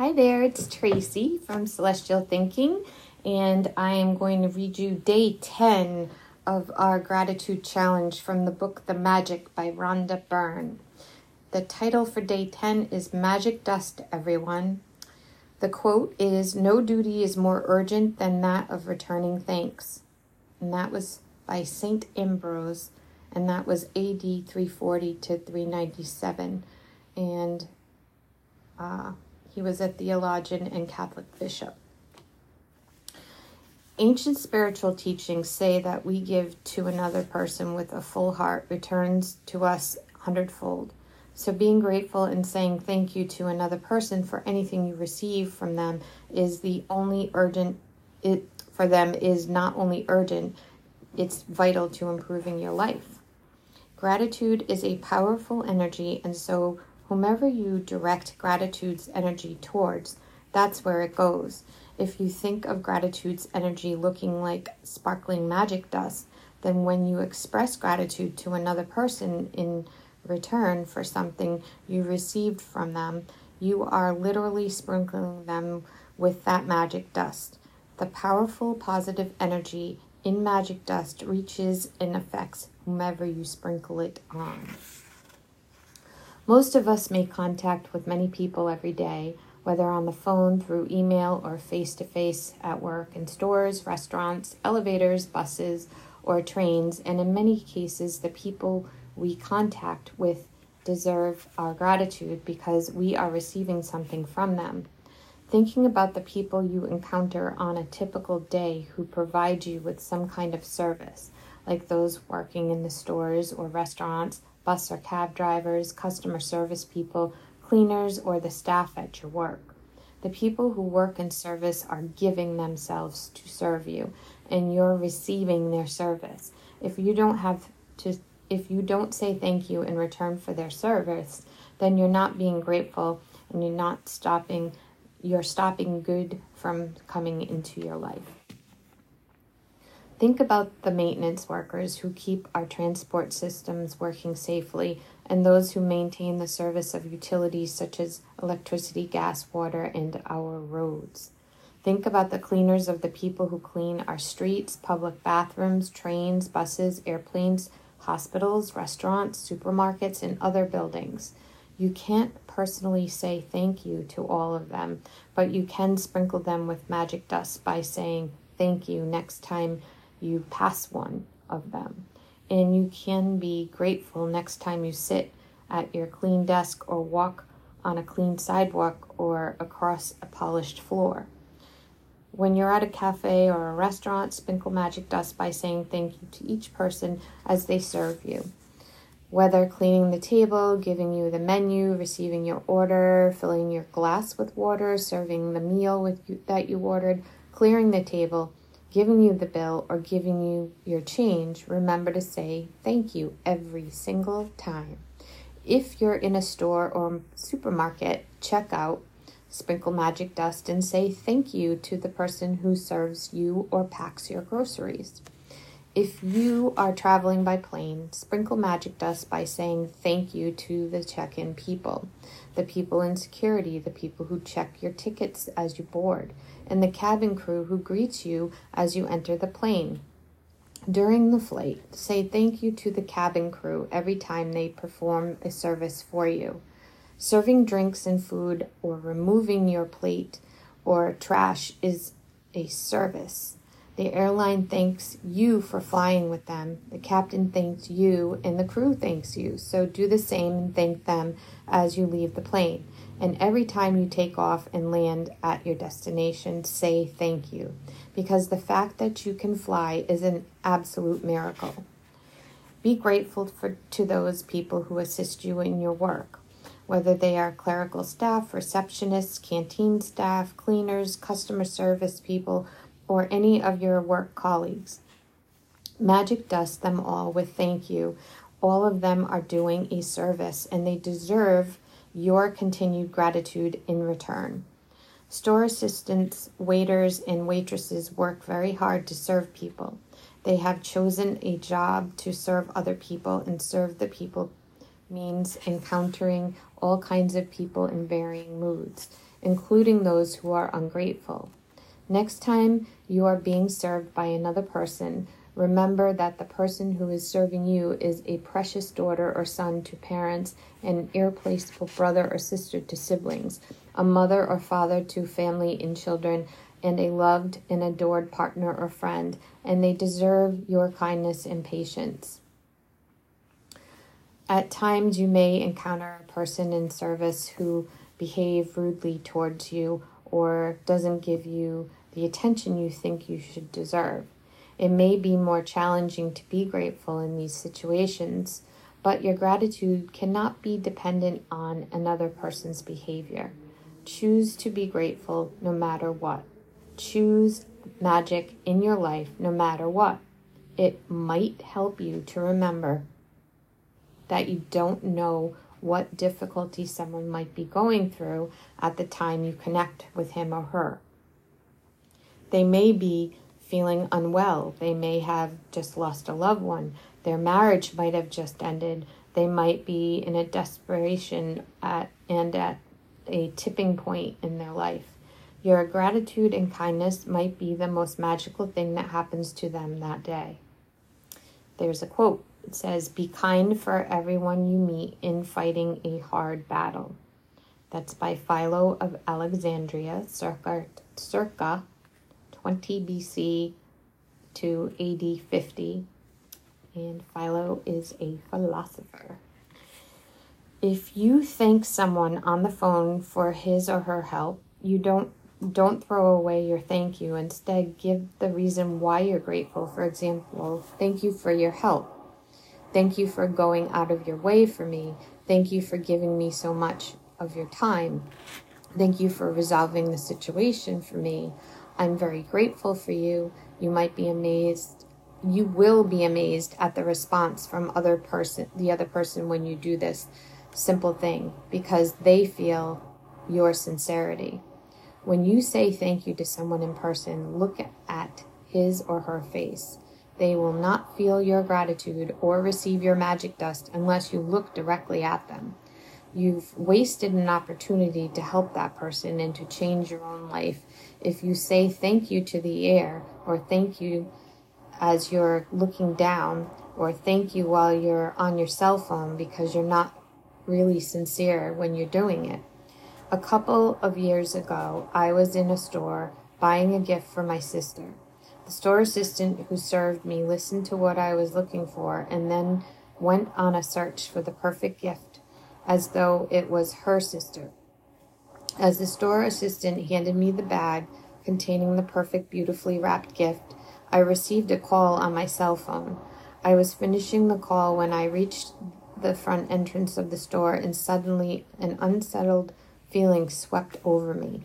Hi there, it's Tracy from Celestial Thinking, and I am going to read you day 10 of our gratitude challenge from the book The Magic by Rhonda Byrne. The title for day 10 is Magic Dust, everyone. The quote is No duty is more urgent than that of returning thanks. And that was by St. Ambrose, and that was AD 340 to 397. And uh, he was a theologian and Catholic bishop. Ancient spiritual teachings say that we give to another person with a full heart returns to us hundredfold. So, being grateful and saying thank you to another person for anything you receive from them is the only urgent, it for them is not only urgent, it's vital to improving your life. Gratitude is a powerful energy, and so whomever you direct gratitude's energy towards, that's where it goes. If you think of gratitude's energy looking like sparkling magic dust, then when you express gratitude to another person in return for something you received from them, you are literally sprinkling them with that magic dust. The powerful positive energy in magic dust reaches and affects whomever you sprinkle it on. Most of us make contact with many people every day, whether on the phone, through email, or face to face at work, in stores, restaurants, elevators, buses, or trains, and in many cases, the people we contact with deserve our gratitude because we are receiving something from them. Thinking about the people you encounter on a typical day who provide you with some kind of service, like those working in the stores or restaurants, bus or cab drivers, customer service people, cleaners, or the staff at your work. The people who work in service are giving themselves to serve you, and you're receiving their service. If you don't have to if you don't say thank you in return for their service, then you're not being grateful and you're not stopping you're stopping good from coming into your life. Think about the maintenance workers who keep our transport systems working safely and those who maintain the service of utilities such as electricity, gas, water, and our roads. Think about the cleaners of the people who clean our streets, public bathrooms, trains, buses, airplanes, hospitals, restaurants, supermarkets, and other buildings. You can't personally say thank you to all of them, but you can sprinkle them with magic dust by saying thank you next time you pass one of them. And you can be grateful next time you sit at your clean desk or walk on a clean sidewalk or across a polished floor. When you're at a cafe or a restaurant, sprinkle magic dust by saying thank you to each person as they serve you. Whether cleaning the table, giving you the menu, receiving your order, filling your glass with water, serving the meal with you, that you ordered, clearing the table, giving you the bill or giving you your change, remember to say thank you every single time. If you're in a store or supermarket, check out, sprinkle magic dust, and say thank you to the person who serves you or packs your groceries. If you are traveling by plane, sprinkle magic dust by saying thank you to the check in people, the people in security, the people who check your tickets as you board, and the cabin crew who greets you as you enter the plane. During the flight, say thank you to the cabin crew every time they perform a service for you. Serving drinks and food or removing your plate or trash is a service. The airline thanks you for flying with them. The captain thanks you, and the crew thanks you. So do the same and thank them as you leave the plane. And every time you take off and land at your destination, say thank you. Because the fact that you can fly is an absolute miracle. Be grateful for, to those people who assist you in your work, whether they are clerical staff, receptionists, canteen staff, cleaners, customer service people, or any of your work colleagues. Magic dust them all with thank you. All of them are doing a service and they deserve your continued gratitude in return. Store assistants, waiters, and waitresses work very hard to serve people. They have chosen a job to serve other people and serve the people means encountering all kinds of people in varying moods, including those who are ungrateful. Next time you are being served by another person, remember that the person who is serving you is a precious daughter or son to parents, an irreplaceable brother or sister to siblings, a mother or father to family and children, and a loved and adored partner or friend, and they deserve your kindness and patience. At times, you may encounter a person in service who behave rudely towards you or doesn't give you the attention you think you should deserve. It may be more challenging to be grateful in these situations, but your gratitude cannot be dependent on another person's behavior. Choose to be grateful no matter what. Choose magic in your life no matter what. It might help you to remember that you don't know what difficulty someone might be going through at the time you connect with him or her. They may be feeling unwell. They may have just lost a loved one. Their marriage might have just ended. They might be in a desperation at and at a tipping point in their life. Your gratitude and kindness might be the most magical thing that happens to them that day. There's a quote it says, Be kind for everyone you meet in fighting a hard battle. That's by Philo of Alexandria, circa, circa 20 BC to AD 50. And Philo is a philosopher. If you thank someone on the phone for his or her help, you don't don't throw away your thank you. Instead, give the reason why you're grateful. For example, thank you for your help. Thank you for going out of your way for me. Thank you for giving me so much of your time. Thank you for resolving the situation for me. I'm very grateful for you. You might be amazed. You will be amazed at the response from other person, the other person when you do this simple thing because they feel your sincerity. When you say thank you to someone in person, look at his or her face. They will not feel your gratitude or receive your magic dust unless you look directly at them. You've wasted an opportunity to help that person and to change your own life. If you say thank you to the air or thank you as you're looking down or thank you while you're on your cell phone because you're not really sincere when you're doing it. A couple of years ago, I was in a store buying a gift for my sister. The store assistant who served me listened to what I was looking for and then went on a search for the perfect gift, as though it was her sister. As the store assistant handed me the bag containing the perfect, beautifully wrapped gift, I received a call on my cell phone. I was finishing the call when I reached the front entrance of the store, and suddenly an unsettled feeling swept over me.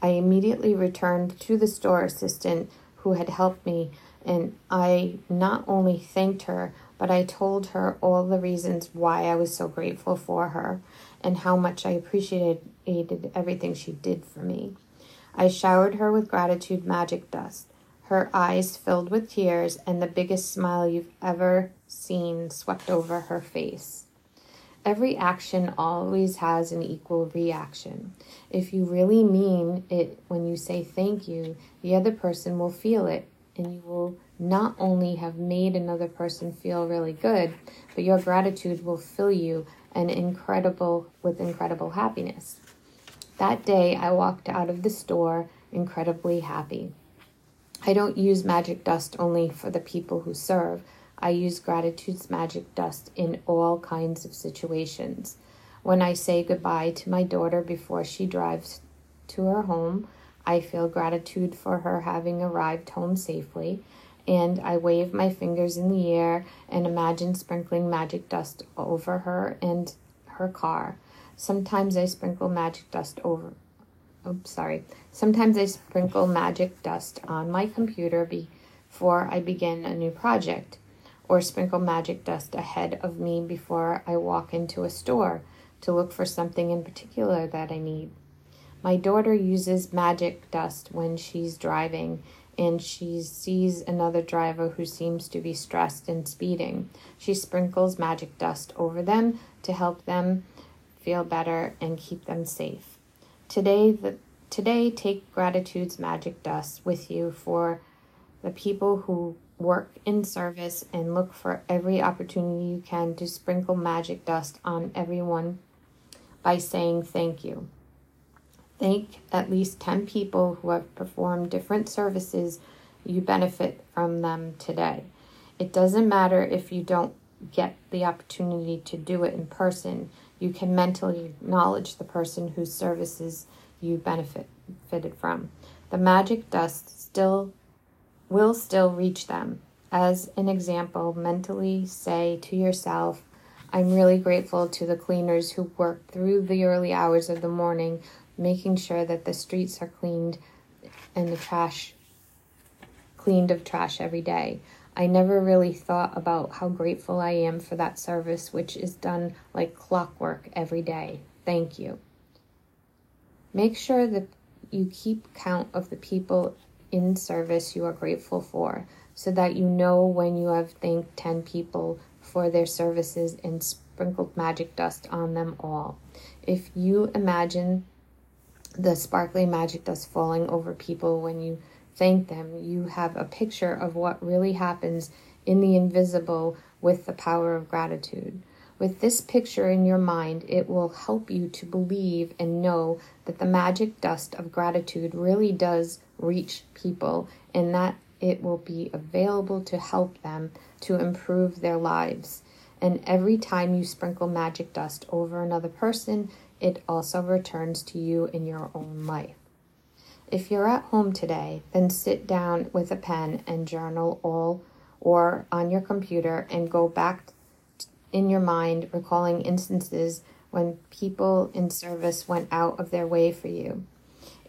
I immediately returned to the store assistant who had helped me, and I not only thanked her, but I told her all the reasons why I was so grateful for her and how much I appreciated everything she did for me. I showered her with gratitude magic dust. Her eyes filled with tears, and the biggest smile you've ever seen swept over her face. Every action always has an equal reaction. If you really mean it when you say thank you, the other person will feel it, and you will not only have made another person feel really good, but your gratitude will fill you an incredible with incredible happiness. That day I walked out of the store incredibly happy. I don't use magic dust only for the people who serve. I use gratitude's magic dust in all kinds of situations. When I say goodbye to my daughter before she drives to her home, I feel gratitude for her having arrived home safely, and I wave my fingers in the air and imagine sprinkling magic dust over her and her car. Sometimes I sprinkle magic dust over. Oops, sorry. Sometimes I sprinkle magic dust on my computer before I begin a new project or sprinkle magic dust ahead of me before I walk into a store to look for something in particular that I need. My daughter uses magic dust when she's driving and she sees another driver who seems to be stressed and speeding. She sprinkles magic dust over them to help them feel better and keep them safe. Today, the, today take gratitude's magic dust with you for the people who work in service and look for every opportunity you can to sprinkle magic dust on everyone by saying thank you. Thank at least 10 people who have performed different services you benefit from them today. It doesn't matter if you don't get the opportunity to do it in person. You can mentally acknowledge the person whose services you benefited from. The magic dust still will still reach them. As an example, mentally say to yourself, I'm really grateful to the cleaners who work through the early hours of the morning, making sure that the streets are cleaned and the trash cleaned of trash every day. I never really thought about how grateful I am for that service, which is done like clockwork every day. Thank you. Make sure that you keep count of the people in service you are grateful for so that you know when you have thanked 10 people for their services and sprinkled magic dust on them all. If you imagine the sparkly magic dust falling over people when you thank them, you have a picture of what really happens in the invisible with the power of gratitude. With this picture in your mind, it will help you to believe and know that the magic dust of gratitude really does reach people and that it will be available to help them to improve their lives. And every time you sprinkle magic dust over another person, it also returns to you in your own life. If you're at home today, then sit down with a pen and journal all or on your computer and go back in your mind, recalling instances when people in service went out of their way for you.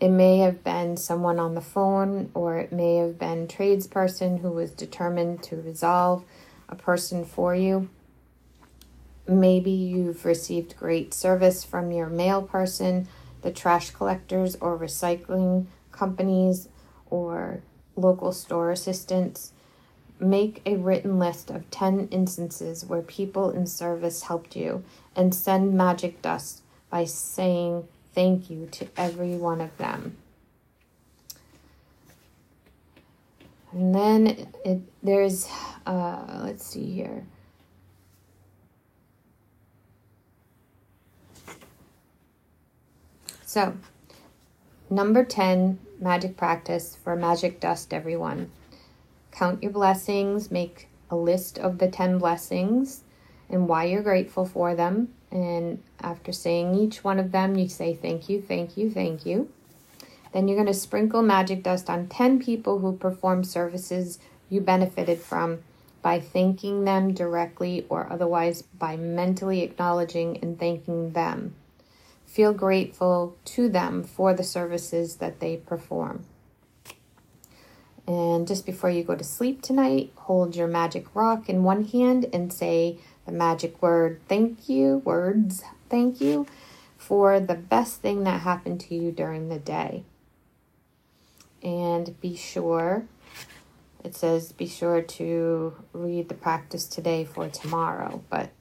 It may have been someone on the phone, or it may have been tradesperson who was determined to resolve a person for you. Maybe you've received great service from your mail person, the trash collectors or recycling companies, or local store assistants. Make a written list of 10 instances where people in service helped you and send magic dust by saying thank you to every one of them. And then it, there's, uh, let's see here. So, number 10 magic practice for magic dust, everyone. Count your blessings, make a list of the 10 blessings and why you're grateful for them. And after saying each one of them, you say thank you, thank you, thank you. Then you're going to sprinkle magic dust on 10 people who perform services you benefited from by thanking them directly or otherwise by mentally acknowledging and thanking them. Feel grateful to them for the services that they perform. And just before you go to sleep tonight, hold your magic rock in one hand and say the magic word thank you, words thank you, for the best thing that happened to you during the day. And be sure, it says be sure to read the practice today for tomorrow, but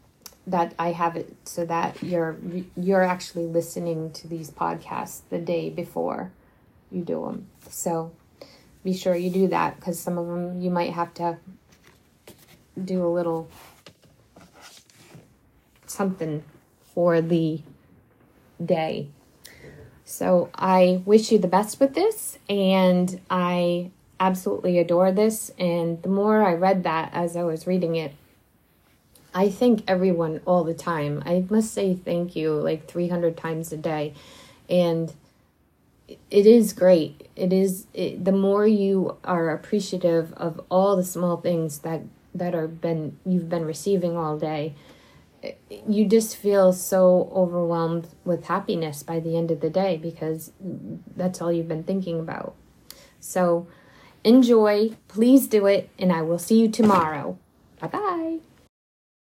that I have it so that you're you're actually listening to these podcasts the day before you do them. So be sure you do that because some of them you might have to do a little something for the day. So I wish you the best with this, and I absolutely adore this. And the more I read that as I was reading it, I thank everyone all the time. I must say thank you like 300 times a day. And it is great. It is it, the more you are appreciative of all the small things that that are been you've been receiving all day, you just feel so overwhelmed with happiness by the end of the day because that's all you've been thinking about. So enjoy, please do it, and I will see you tomorrow. Bye bye.